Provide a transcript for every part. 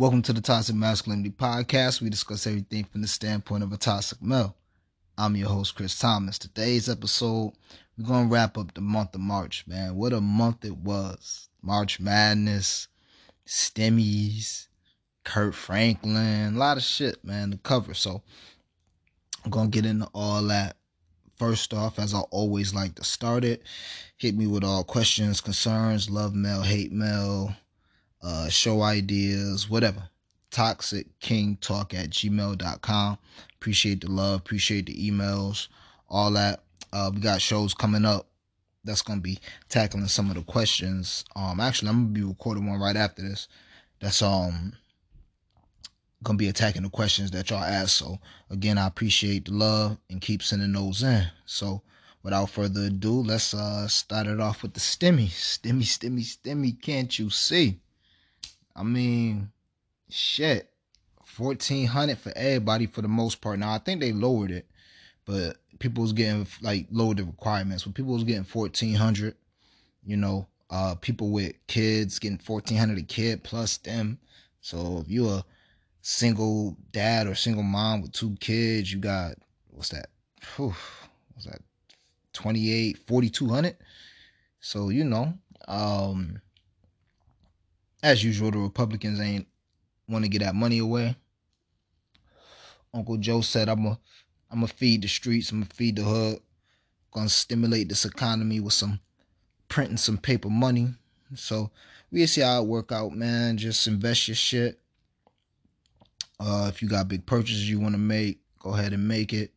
Welcome to the Toxic Masculinity Podcast. We discuss everything from the standpoint of a toxic male. I'm your host, Chris Thomas. Today's episode, we're going to wrap up the month of March, man. What a month it was. March Madness, Stimmies, Kirk Franklin, a lot of shit, man, to cover. So I'm going to get into all that. First off, as I always like to start it, hit me with all questions, concerns, love mail, hate mail, uh, show ideas, whatever. Toxic King Talk at gmail.com. Appreciate the love, appreciate the emails, all that. Uh, we got shows coming up that's gonna be tackling some of the questions. Um, actually, I'm gonna be recording one right after this. That's um gonna be attacking the questions that y'all ask. So again, I appreciate the love and keep sending those in. So without further ado, let's uh start it off with the stimmy, stimmy, stimmy, stimmy. Can't you see? I mean, shit, fourteen hundred for everybody for the most part. Now I think they lowered it, but people was getting like lowered the requirements. When people was getting fourteen hundred, you know, uh, people with kids getting fourteen hundred a kid plus them. So if you a single dad or single mom with two kids, you got what's that? Whew, what's that? 28, 4200. So, you know, um, as usual, the Republicans ain't want to get that money away. Uncle Joe said, "I'm a, I'm gonna feed the streets. I'm gonna feed the hood. Gonna stimulate this economy with some printing some paper money. So we see how it work out, man. Just invest your shit. Uh, if you got big purchases you want to make, go ahead and make it.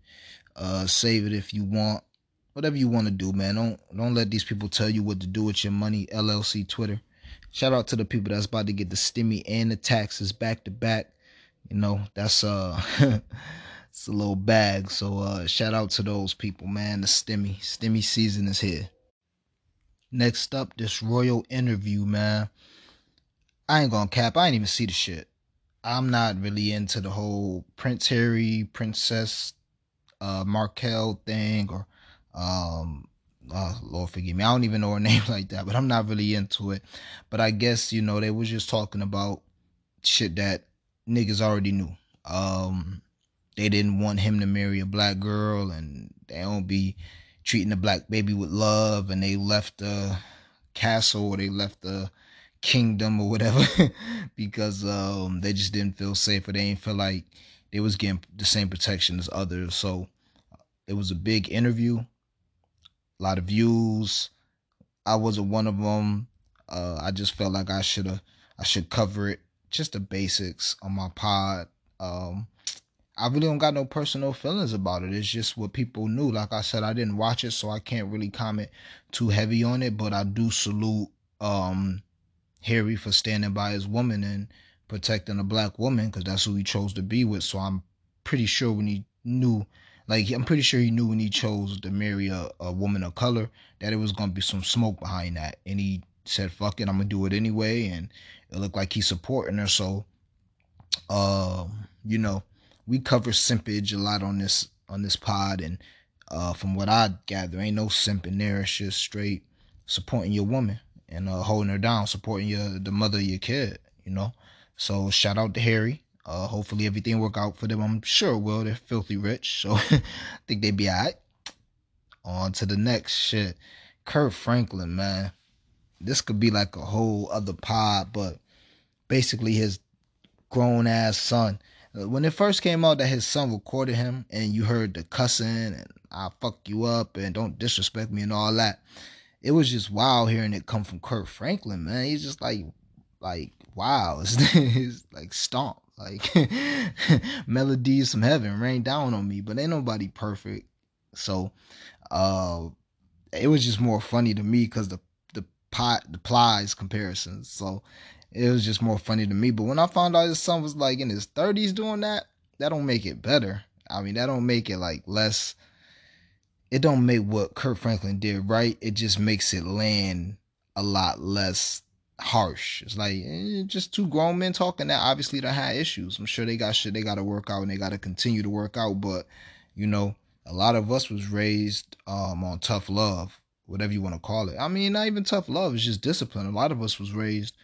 Uh, save it if you want. Whatever you want to do, man. Don't don't let these people tell you what to do with your money. LLC Twitter. Shout out to the people that's about to get the stimmy and the taxes back to back. You know, that's uh it's a little bag. So uh shout out to those people, man. The stimmy. Stimmy season is here. Next up, this royal interview, man. I ain't gonna cap, I ain't even see the shit. I'm not really into the whole Prince Harry, Princess uh Markle thing or um oh, Lord forgive me. I don't even know her name like that, but I'm not really into it. But I guess, you know, they was just talking about shit that niggas already knew. Um they didn't want him to marry a black girl and they don't be treating the black baby with love and they left the castle or they left the kingdom or whatever because um they just didn't feel safe or they didn't feel like they was getting the same protection as others. So it was a big interview lot of views. I wasn't one of them. Uh, I just felt like I should have, I should cover it, just the basics on my pod. Um, I really don't got no personal feelings about it. It's just what people knew. Like I said, I didn't watch it, so I can't really comment too heavy on it. But I do salute um, Harry for standing by his woman and protecting a black woman because that's who he chose to be with. So I'm pretty sure when he knew like I'm pretty sure he knew when he chose to marry a, a woman of color that it was gonna be some smoke behind that, and he said, "Fuck it, I'm gonna do it anyway." And it looked like he's supporting her. So, uh, you know, we cover simpage a lot on this on this pod, and uh, from what I gather, ain't no simping there. It's just straight supporting your woman and uh, holding her down, supporting your the mother of your kid. You know, so shout out to Harry. Uh, hopefully everything work out for them. I'm sure will. They're filthy rich, so I think they'd be alright. On to the next shit. Kirk Franklin, man. This could be like a whole other pod, but basically his grown ass son. Uh, when it first came out that his son recorded him and you heard the cussing and I'll fuck you up and don't disrespect me and all that, it was just wild hearing it come from Kirk Franklin, man. He's just like, like, wow. It's like stomp. Like melodies from heaven rain down on me, but ain't nobody perfect. So uh it was just more funny to me because the the pot the Plies comparisons. So it was just more funny to me. But when I found out his son was like in his thirties doing that, that don't make it better. I mean, that don't make it like less. It don't make what Kirk Franklin did right. It just makes it land a lot less harsh. It's like eh, just two grown men talking that obviously they had issues. I'm sure they got shit they got to work out and they got to continue to work out. But you know, a lot of us was raised um, on tough love, whatever you want to call it. I mean, not even tough love. It's just discipline. A lot of us was raised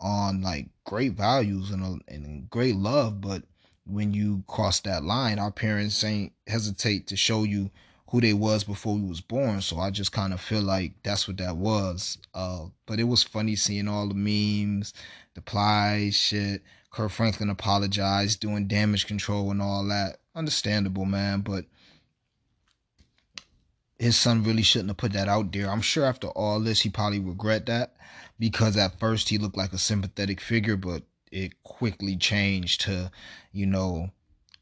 on like great values and, and great love, but when you cross that line, our parents ain't hesitate to show you who they was before we was born. So I just kind of feel like that's what that was. Uh, but it was funny seeing all the memes, the Plies shit. Kirk Franklin apologized, doing damage control and all that. Understandable, man. But his son really shouldn't have put that out there. I'm sure after all this, he probably regret that because at first he looked like a sympathetic figure, but it quickly changed to, you know,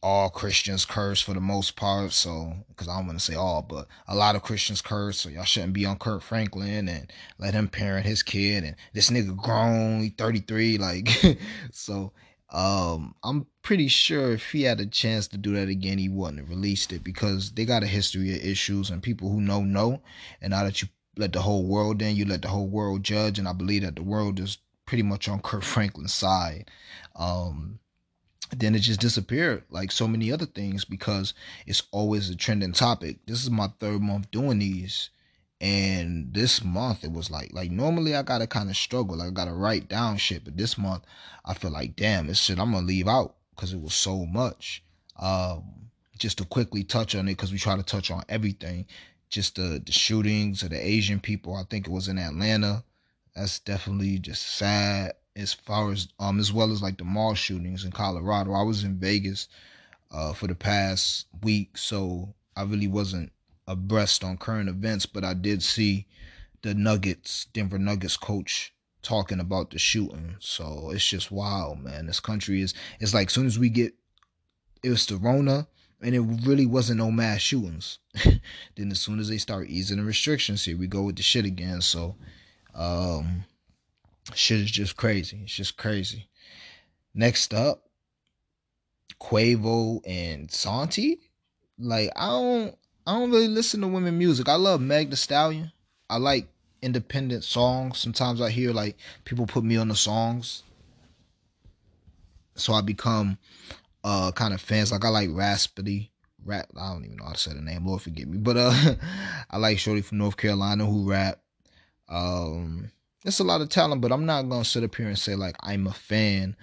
all Christians curse for the most part. So, because I don't want to say all, but a lot of Christians curse. So y'all shouldn't be on Kirk Franklin and let him parent his kid. And this nigga grown, he 33. Like, so, um, I'm pretty sure if he had a chance to do that again, he wouldn't have released it because they got a history of issues and people who know, know. And now that you let the whole world in, you let the whole world judge. And I believe that the world is pretty much on Kirk Franklin's side. Um, then it just disappeared like so many other things because it's always a trending topic. This is my third month doing these. And this month it was like like normally I gotta kind of struggle. Like I gotta write down shit, but this month I feel like damn this shit I'm gonna leave out because it was so much. Um, just to quickly touch on it because we try to touch on everything. Just the the shootings of the Asian people. I think it was in Atlanta. That's definitely just sad as far as um as well as like the mall shootings in Colorado. I was in Vegas uh for the past week, so I really wasn't abreast on current events, but I did see the Nuggets, Denver Nuggets coach talking about the shooting. So it's just wild, man. This country is it's like as soon as we get it was the Rona and it really wasn't no mass shootings. then as soon as they start easing the restrictions, here we go with the shit again. So um Shit is just crazy. It's just crazy. Next up, Quavo and Santi. Like I don't I don't really listen to women music. I love Meg the Stallion. I like independent songs. Sometimes I hear like people put me on the songs. So I become uh kind of fans. Like I like Rapsody. Rap I don't even know how to say the name, Lord forgive me. But uh I like Shorty from North Carolina who rap. Um it's a lot of talent, but I'm not gonna sit up here and say like I'm a fan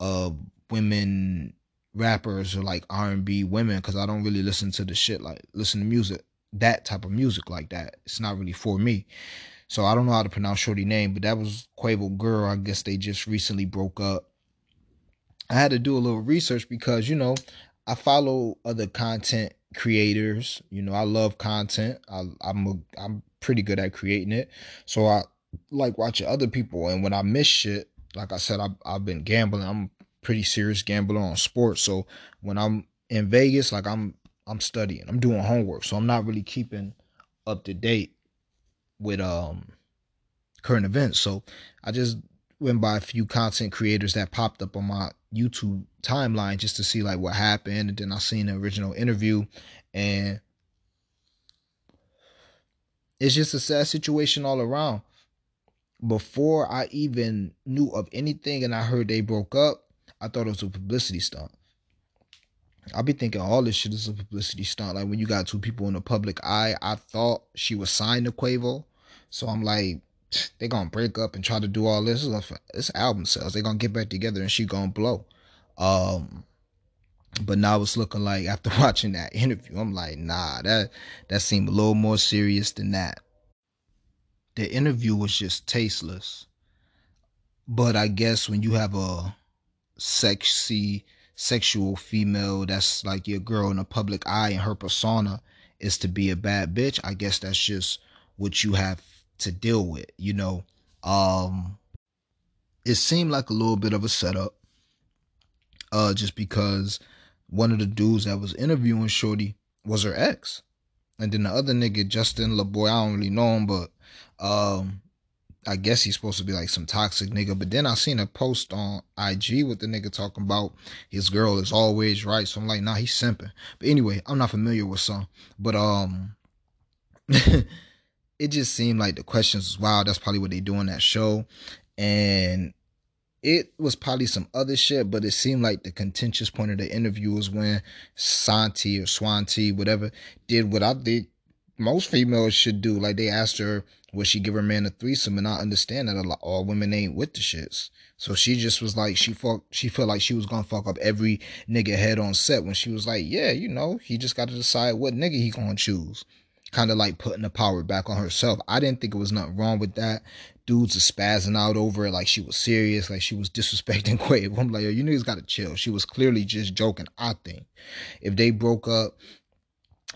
of women rappers or like R&B women because I don't really listen to the shit like listen to music that type of music like that. It's not really for me. So I don't know how to pronounce Shorty name, but that was Quavo Girl. I guess they just recently broke up. I had to do a little research because you know I follow other content creators. You know I love content. I, I'm a, I'm pretty good at creating it. So I like watching other people. And when I miss shit, like I said, I've, I've been gambling. I'm pretty serious gambler on sports. So when I'm in Vegas, like I'm I'm studying, I'm doing homework. So I'm not really keeping up to date with um current events. So I just went by a few content creators that popped up on my YouTube timeline just to see like what happened. And then I seen the original interview and it's just a sad situation all around before I even knew of anything and I heard they broke up, I thought it was a publicity stunt. I be thinking all this shit is a publicity stunt. Like when you got two people in the public eye, I thought she was signed to Quavo. So I'm like, they gonna break up and try to do all this. This album sales. They gonna get back together and she gonna blow. Um, but now it's looking like after watching that interview, I'm like, nah, that that seemed a little more serious than that the interview was just tasteless. But I guess when you have a sexy, sexual female that's like your girl in the public eye and her persona is to be a bad bitch, I guess that's just what you have to deal with, you know. Um it seemed like a little bit of a setup. Uh just because one of the dudes that was interviewing Shorty was her ex. And then the other nigga, Justin LaBoy, I don't really know him, but um, I guess he's supposed to be like some toxic nigga. But then I seen a post on IG with the nigga talking about his girl is always right. So I'm like, nah, he's simping. But anyway, I'm not familiar with some. But um it just seemed like the questions was wild. That's probably what they do on that show. And it was probably some other shit, but it seemed like the contentious point of the interview was when Santi or Swanti, whatever, did what I did most females should do. Like they asked her, would she give her man a threesome? And I understand that a lot all women ain't with the shits. So she just was like, she fuck, she felt like she was gonna fuck up every nigga head on set when she was like, yeah, you know, he just got to decide what nigga he gonna choose. Kind of like putting the power back on herself. I didn't think it was nothing wrong with that. Dudes are spazzing out over it like she was serious, like she was disrespecting Quavo. I'm like, yo, you niggas gotta chill. She was clearly just joking, I think. If they broke up,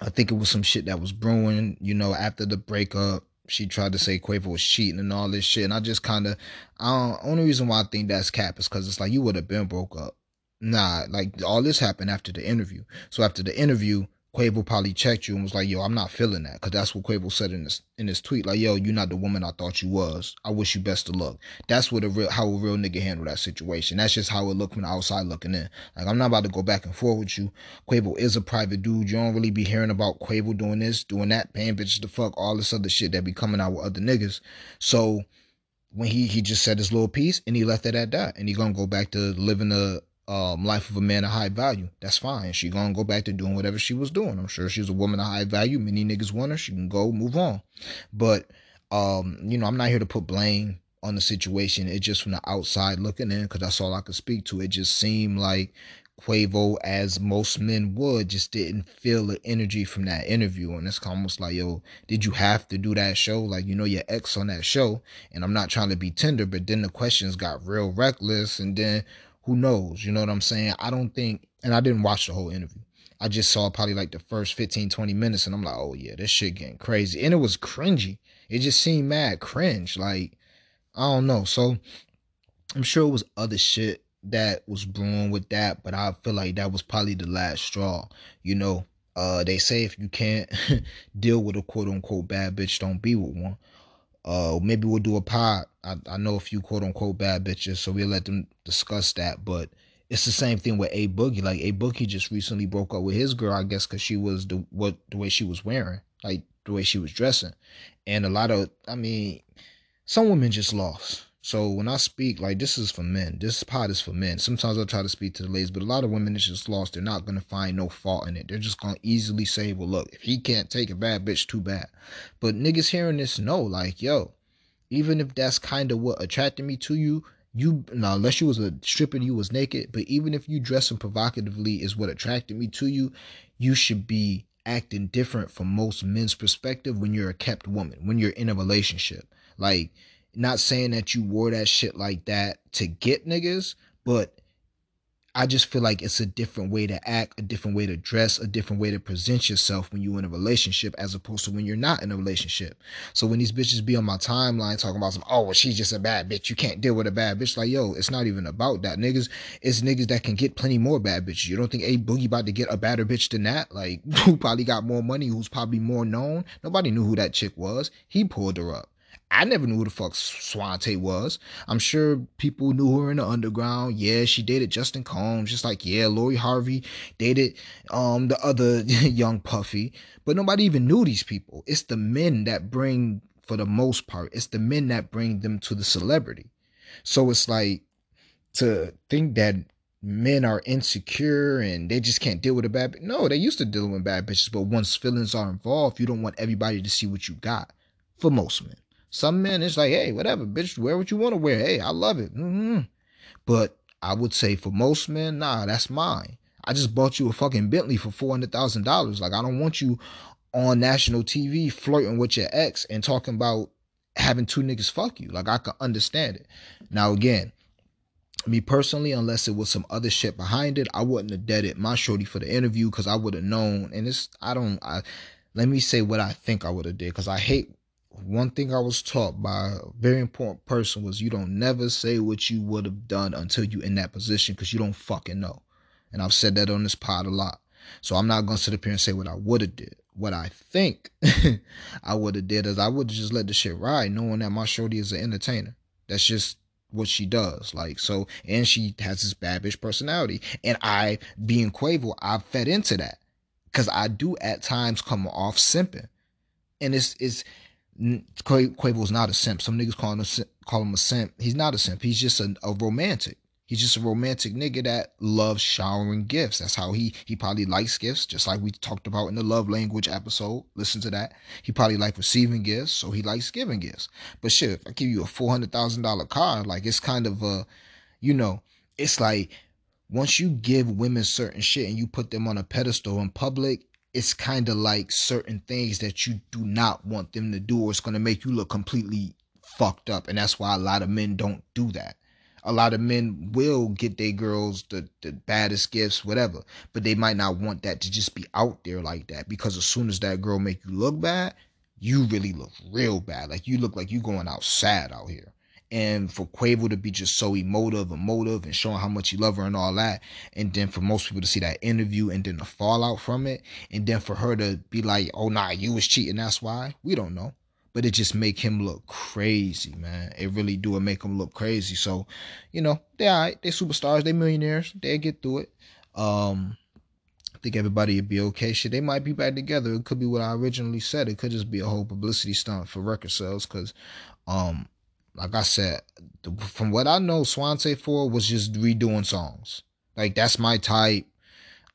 I think it was some shit that was brewing, you know, after the breakup. She tried to say Quavo was cheating and all this shit. And I just kind of, I don't, only reason why I think that's cap is because it's like you would have been broke up. Nah, like all this happened after the interview. So after the interview, Quavo probably checked you and was like, "Yo, I'm not feeling that," because that's what Quavo said in this in his tweet. Like, "Yo, you're not the woman I thought you was. I wish you best of luck." That's what a real how a real nigga handle that situation. That's just how it looked from the outside looking in. Like, I'm not about to go back and forth with you. Quavo is a private dude. You don't really be hearing about Quavo doing this, doing that, paying bitches to fuck, all this other shit that be coming out with other niggas. So when he he just said his little piece and he left it at that, and he gonna go back to living a um, life of a man of high value. That's fine. She gonna go back to doing whatever she was doing. I'm sure she's a woman of high value. Many niggas want her. She can go move on. But um, you know, I'm not here to put blame on the situation. It's just from the outside looking in, because that's all I could speak to. It just seemed like Quavo, as most men would, just didn't feel the energy from that interview. And it's almost like, yo, did you have to do that show? Like, you know, your ex on that show. And I'm not trying to be tender, but then the questions got real reckless. And then who knows? You know what I'm saying? I don't think, and I didn't watch the whole interview. I just saw probably like the first 15, 20 minutes, and I'm like, oh yeah, this shit getting crazy. And it was cringy. It just seemed mad cringe. Like, I don't know. So I'm sure it was other shit that was brewing with that, but I feel like that was probably the last straw. You know, uh, they say if you can't deal with a quote unquote bad bitch, don't be with one. Uh, maybe we'll do a pod. I, I know a few quote unquote bad bitches, so we'll let them discuss that. But it's the same thing with A Boogie. Like A Boogie just recently broke up with his girl, I guess, because she was the what the way she was wearing, like the way she was dressing, and a lot of, I mean, some women just lost. So when I speak, like this is for men. This pod is for men. Sometimes I try to speak to the ladies, but a lot of women is just lost. They're not gonna find no fault in it. They're just gonna easily say, "Well, look, if he can't take a bad bitch, too bad." But niggas hearing this know, like, yo, even if that's kind of what attracted me to you, you now unless you was a stripper, you was naked. But even if you dressing provocatively is what attracted me to you, you should be acting different from most men's perspective when you're a kept woman, when you're in a relationship, like not saying that you wore that shit like that to get niggas, but I just feel like it's a different way to act, a different way to dress, a different way to present yourself when you're in a relationship as opposed to when you're not in a relationship. So when these bitches be on my timeline talking about some, oh, well, she's just a bad bitch. You can't deal with a bad bitch. Like, yo, it's not even about that. Niggas, it's niggas that can get plenty more bad bitches. You don't think A Boogie about to get a badder bitch than that? Like, who probably got more money, who's probably more known? Nobody knew who that chick was. He pulled her up. I never knew who the fuck Swante was. I'm sure people knew her in the underground. Yeah, she dated Justin Combs, just like yeah, Lori Harvey dated um the other young Puffy. But nobody even knew these people. It's the men that bring, for the most part, it's the men that bring them to the celebrity. So it's like to think that men are insecure and they just can't deal with a bad bitch. No, they used to deal with bad bitches, but once feelings are involved, you don't want everybody to see what you got. For most men. Some men, it's like, hey, whatever, bitch, wear what you want to wear. Hey, I love it. Mm-hmm. But I would say for most men, nah, that's mine. I just bought you a fucking Bentley for four hundred thousand dollars. Like I don't want you on national TV flirting with your ex and talking about having two niggas fuck you. Like I can understand it. Now again, me personally, unless it was some other shit behind it, I wouldn't have deaded my shorty for the interview because I would have known. And it's I don't I let me say what I think I would have did because I hate one thing I was taught by a very important person was you don't never say what you would have done until you in that position because you don't fucking know. And I've said that on this pod a lot. So I'm not gonna sit up here and say what I would have did. What I think I would have did is I would have just let the shit ride, knowing that my shorty is an entertainer. That's just what she does. Like so, and she has this bad bitch personality. And I, being Quavo, I fed into that because I do at times come off simping, and it's it's Quavo's not a simp. Some niggas call him a, call him a simp. He's not a simp. He's just a, a romantic. He's just a romantic nigga that loves showering gifts. That's how he he probably likes gifts, just like we talked about in the love language episode. Listen to that. He probably like receiving gifts, so he likes giving gifts. But shit, if I give you a four hundred thousand dollar car, like it's kind of a, you know, it's like once you give women certain shit and you put them on a pedestal in public, it's kind of like certain things that you do not want them to do, or it's gonna make you look completely fucked up, and that's why a lot of men don't do that a lot of men will get their girls the, the baddest gifts, whatever, but they might not want that to just be out there like that because as soon as that girl make you look bad, you really look real bad. Like you look like you going out sad out here. And for Quavo to be just so emotive, emotive, and showing how much he love her and all that, and then for most people to see that interview and then the fallout from it, and then for her to be like, "Oh nah, you was cheating, that's why." We don't know but it just make him look crazy, man. It really do it make him look crazy. So, you know, they all right. They superstars. They millionaires. They get through it. Um, I think everybody would be okay. Shit, they might be back together. It could be what I originally said. It could just be a whole publicity stunt for record sales. Cause, um, like I said, from what I know, Swante Four was just redoing songs. Like that's my type.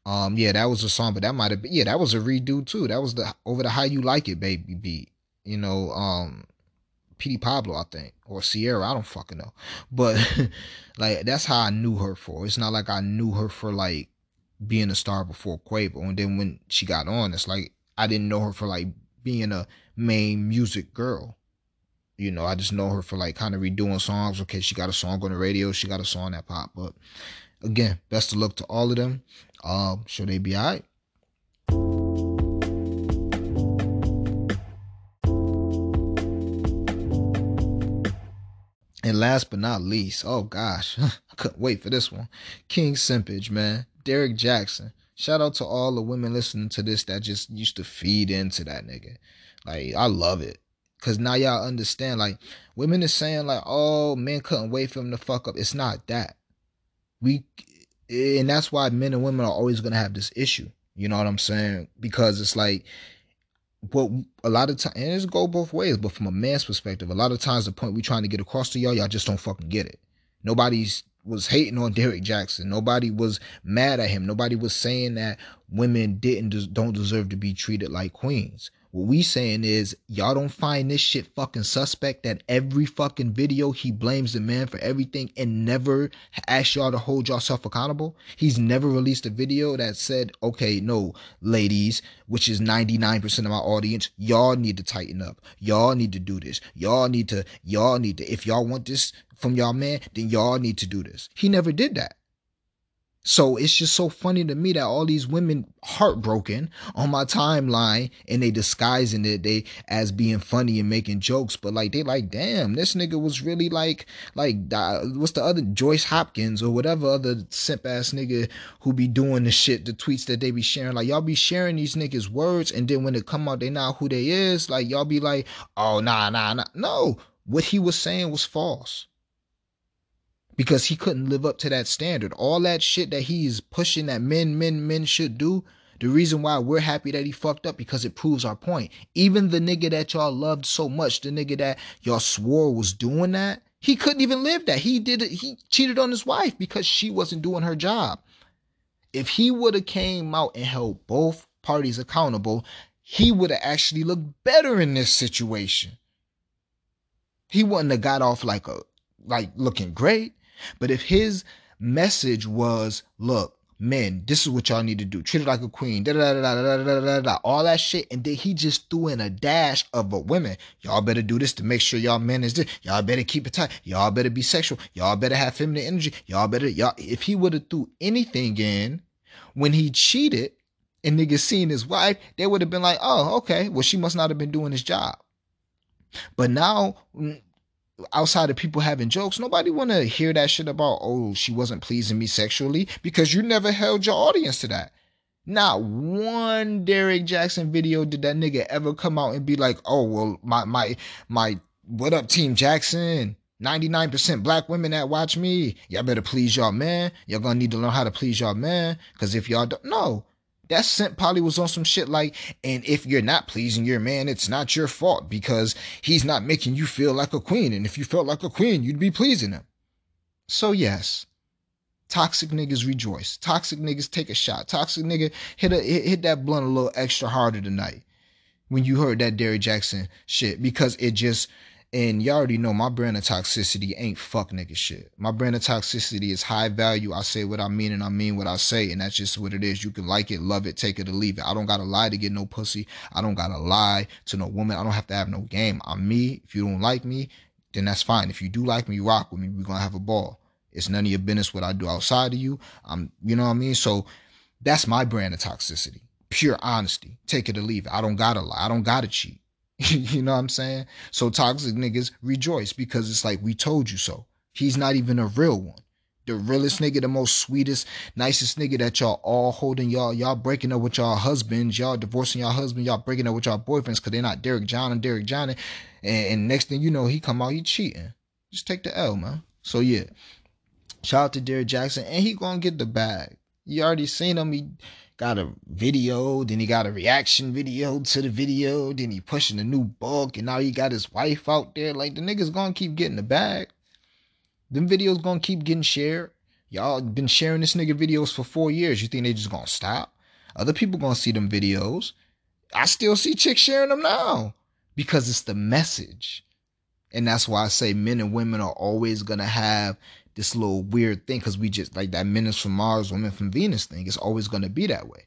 Um, yeah, that was a song, but that might have been yeah, that was a redo too. That was the over the how you like it, baby beat you know, um, Petey Pablo, I think, or Ciara, I don't fucking know. But like that's how I knew her for. It's not like I knew her for like being a star before Quavo. And then when she got on, it's like I didn't know her for like being a main music girl. You know, I just know her for like kind of redoing songs. Okay, she got a song on the radio, she got a song that pop. But again, best of luck to all of them. Um, sure they be alright. And last but not least, oh gosh, I couldn't wait for this one. King Simpage, man. Derrick Jackson. Shout out to all the women listening to this that just used to feed into that nigga. Like, I love it. Cause now y'all understand, like, women is saying, like, oh, men couldn't wait for him to fuck up. It's not that. We and that's why men and women are always gonna have this issue. You know what I'm saying? Because it's like what a lot of times, and it's go both ways, but from a man's perspective, a lot of times the point we trying to get across to y'all, y'all just don't fucking get it. Nobody's was hating on Derrick Jackson. Nobody was mad at him. Nobody was saying that women didn't don't deserve to be treated like queens. What we saying is y'all don't find this shit fucking suspect that every fucking video he blames the man for everything and never asks y'all to hold yourself accountable. He's never released a video that said, okay, no, ladies, which is 99% of my audience, y'all need to tighten up. Y'all need to do this. Y'all need to, y'all need to, if y'all want this from y'all man, then y'all need to do this. He never did that. So it's just so funny to me that all these women heartbroken on my timeline and they disguising it they as being funny and making jokes, but like they like, damn, this nigga was really like like what's the other Joyce Hopkins or whatever other simp ass nigga who be doing the shit, the tweets that they be sharing. Like y'all be sharing these niggas words and then when it come out they not who they is, like y'all be like, oh nah nah nah. No, what he was saying was false because he couldn't live up to that standard. All that shit that he's pushing that men, men, men should do. The reason why we're happy that he fucked up because it proves our point. Even the nigga that y'all loved so much, the nigga that y'all swore was doing that, he couldn't even live that. He did it. He cheated on his wife because she wasn't doing her job. If he would have came out and held both parties accountable, he would have actually looked better in this situation. He wouldn't have got off like a like looking great. But if his message was, look, men, this is what y'all need to do. Treat it like a queen. Da da da da da da da da. All that shit, and then he just threw in a dash of a women. Y'all better do this to make sure y'all is this. Y'all better keep it tight. Y'all better be sexual. Y'all better have feminine energy. Y'all better y'all. If he would have threw anything in when he cheated and niggas seen his wife, they would have been like, oh, okay, well she must not have been doing his job. But now outside of people having jokes, nobody want to hear that shit about, oh, she wasn't pleasing me sexually because you never held your audience to that. Not one Derrick Jackson video did that nigga ever come out and be like, oh, well, my, my, my, what up, Team Jackson? 99% black women that watch me, y'all better please y'all man. Y'all gonna need to learn how to please y'all man. Cause if y'all don't, no, that scent probably was on some shit like, and if you're not pleasing your man, it's not your fault because he's not making you feel like a queen. And if you felt like a queen, you'd be pleasing him. So, yes, Toxic niggas rejoice. Toxic niggas take a shot. Toxic nigga hit a hit, that blunt a little extra harder tonight when you heard that Derrick Jackson shit because it just and you all already know my brand of toxicity ain't fuck nigga shit. My brand of toxicity is high value. I say what I mean and I mean what I say. And that's just what it is. You can like it, love it, take it or leave it. I don't gotta lie to get no pussy. I don't gotta lie to no woman. I don't have to have no game. I'm me. If you don't like me, then that's fine. If you do like me, rock with me. We're gonna have a ball. It's none of your business what I do outside of you. I'm you know what I mean? So that's my brand of toxicity. Pure honesty. Take it or leave it. I don't gotta lie. I don't gotta cheat. you know what I'm saying? So toxic niggas rejoice because it's like we told you so. He's not even a real one. The realest nigga, the most sweetest, nicest nigga that y'all all holding y'all, y'all breaking up with y'all husbands, y'all divorcing y'all husband, y'all breaking up with y'all boyfriends because they're not Derek John and Derek John. And, and next thing you know, he come out, he cheating. Just take the L, man. So yeah. Shout out to Derrick Jackson, and he gonna get the bag. You already seen him. He got a video, then he got a reaction video to the video, then he pushing a new book, and now he got his wife out there. Like the niggas gonna keep getting the bag. Them videos gonna keep getting shared. Y'all been sharing this nigga videos for four years. You think they just gonna stop? Other people gonna see them videos. I still see chicks sharing them now because it's the message. And that's why I say men and women are always gonna have this little weird thing because we just like that men is from Mars, women from Venus thing. It's always gonna be that way.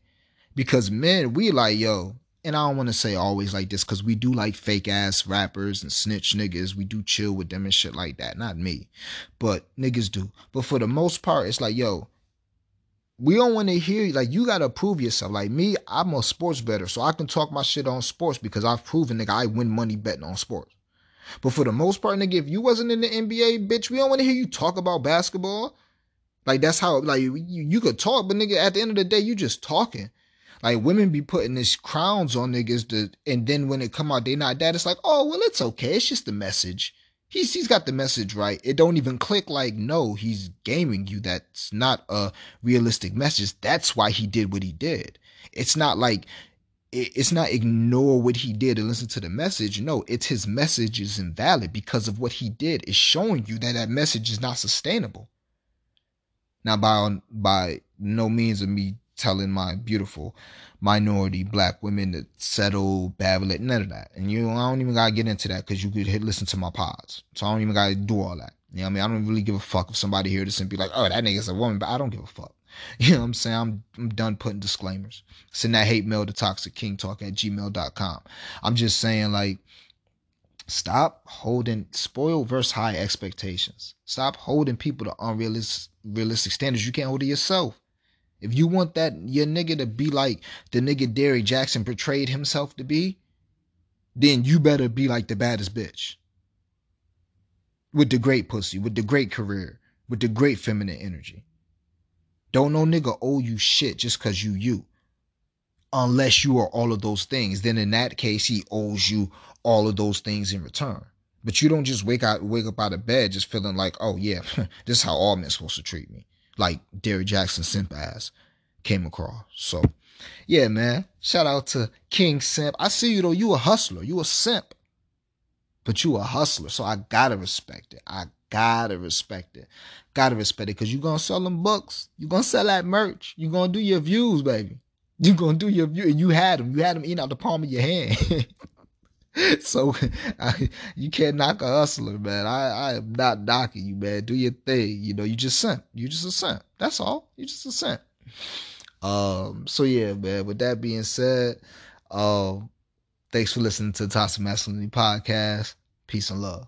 Because men, we like, yo, and I don't want to say always like this because we do like fake ass rappers and snitch niggas. We do chill with them and shit like that. Not me, but niggas do. But for the most part, it's like, yo, we don't want to hear like you gotta prove yourself. Like me, I'm a sports better, so I can talk my shit on sports because I've proven nigga I win money betting on sports. But for the most part, nigga, if you wasn't in the NBA, bitch, we don't want to hear you talk about basketball. Like that's how like you, you could talk, but nigga, at the end of the day, you just talking. Like women be putting these crowns on niggas, to, and then when it come out, they not that. It's like, oh well, it's okay. It's just the message. He's he's got the message right. It don't even click. Like no, he's gaming you. That's not a realistic message. That's why he did what he did. It's not like it's not ignore what he did and listen to the message. No, it's his message is invalid because of what he did. It's showing you that that message is not sustainable. Now, by by no means of me telling my beautiful minority black women to settle, babble it, none of that. And you, I don't even gotta get into that because you could hit, listen to my pods. So I don't even gotta do all that. You know what I mean? I don't really give a fuck if somebody hear this and be like, oh, that nigga's a woman, but I don't give a fuck. You know what I'm saying? I'm, I'm done putting disclaimers. Send that hate mail to toxic king talk at gmail.com. I'm just saying, like, stop holding spoiled versus high expectations. Stop holding people to unrealistic realistic standards you can't hold to yourself. If you want that your nigga to be like the nigga Derrick Jackson portrayed himself to be, then you better be like the baddest bitch. With the great pussy, with the great career, with the great feminine energy. Don't no nigga owe you shit just cause you you. Unless you are all of those things. Then in that case, he owes you all of those things in return. But you don't just wake out wake up out of bed just feeling like, oh yeah, this is how all men supposed to treat me. Like Derrick Jackson simp ass came across. So yeah, man. Shout out to King Simp. I see you though, you a hustler. You a simp. But you a hustler. So I gotta respect it. I gotta respect it. Gotta respect it because you're gonna sell them books. You're gonna sell that merch. You're gonna do your views, baby. You're gonna do your view. And you had them. You had them eating out the palm of your hand. so I, you can't knock a hustler, man. I, I am not knocking you, man. Do your thing. You know, you just sent. You just a cent. That's all. You just a cent. Um, so yeah, man. With that being said, um, thanks for listening to the Toxic Masculinity Podcast. Peace and love.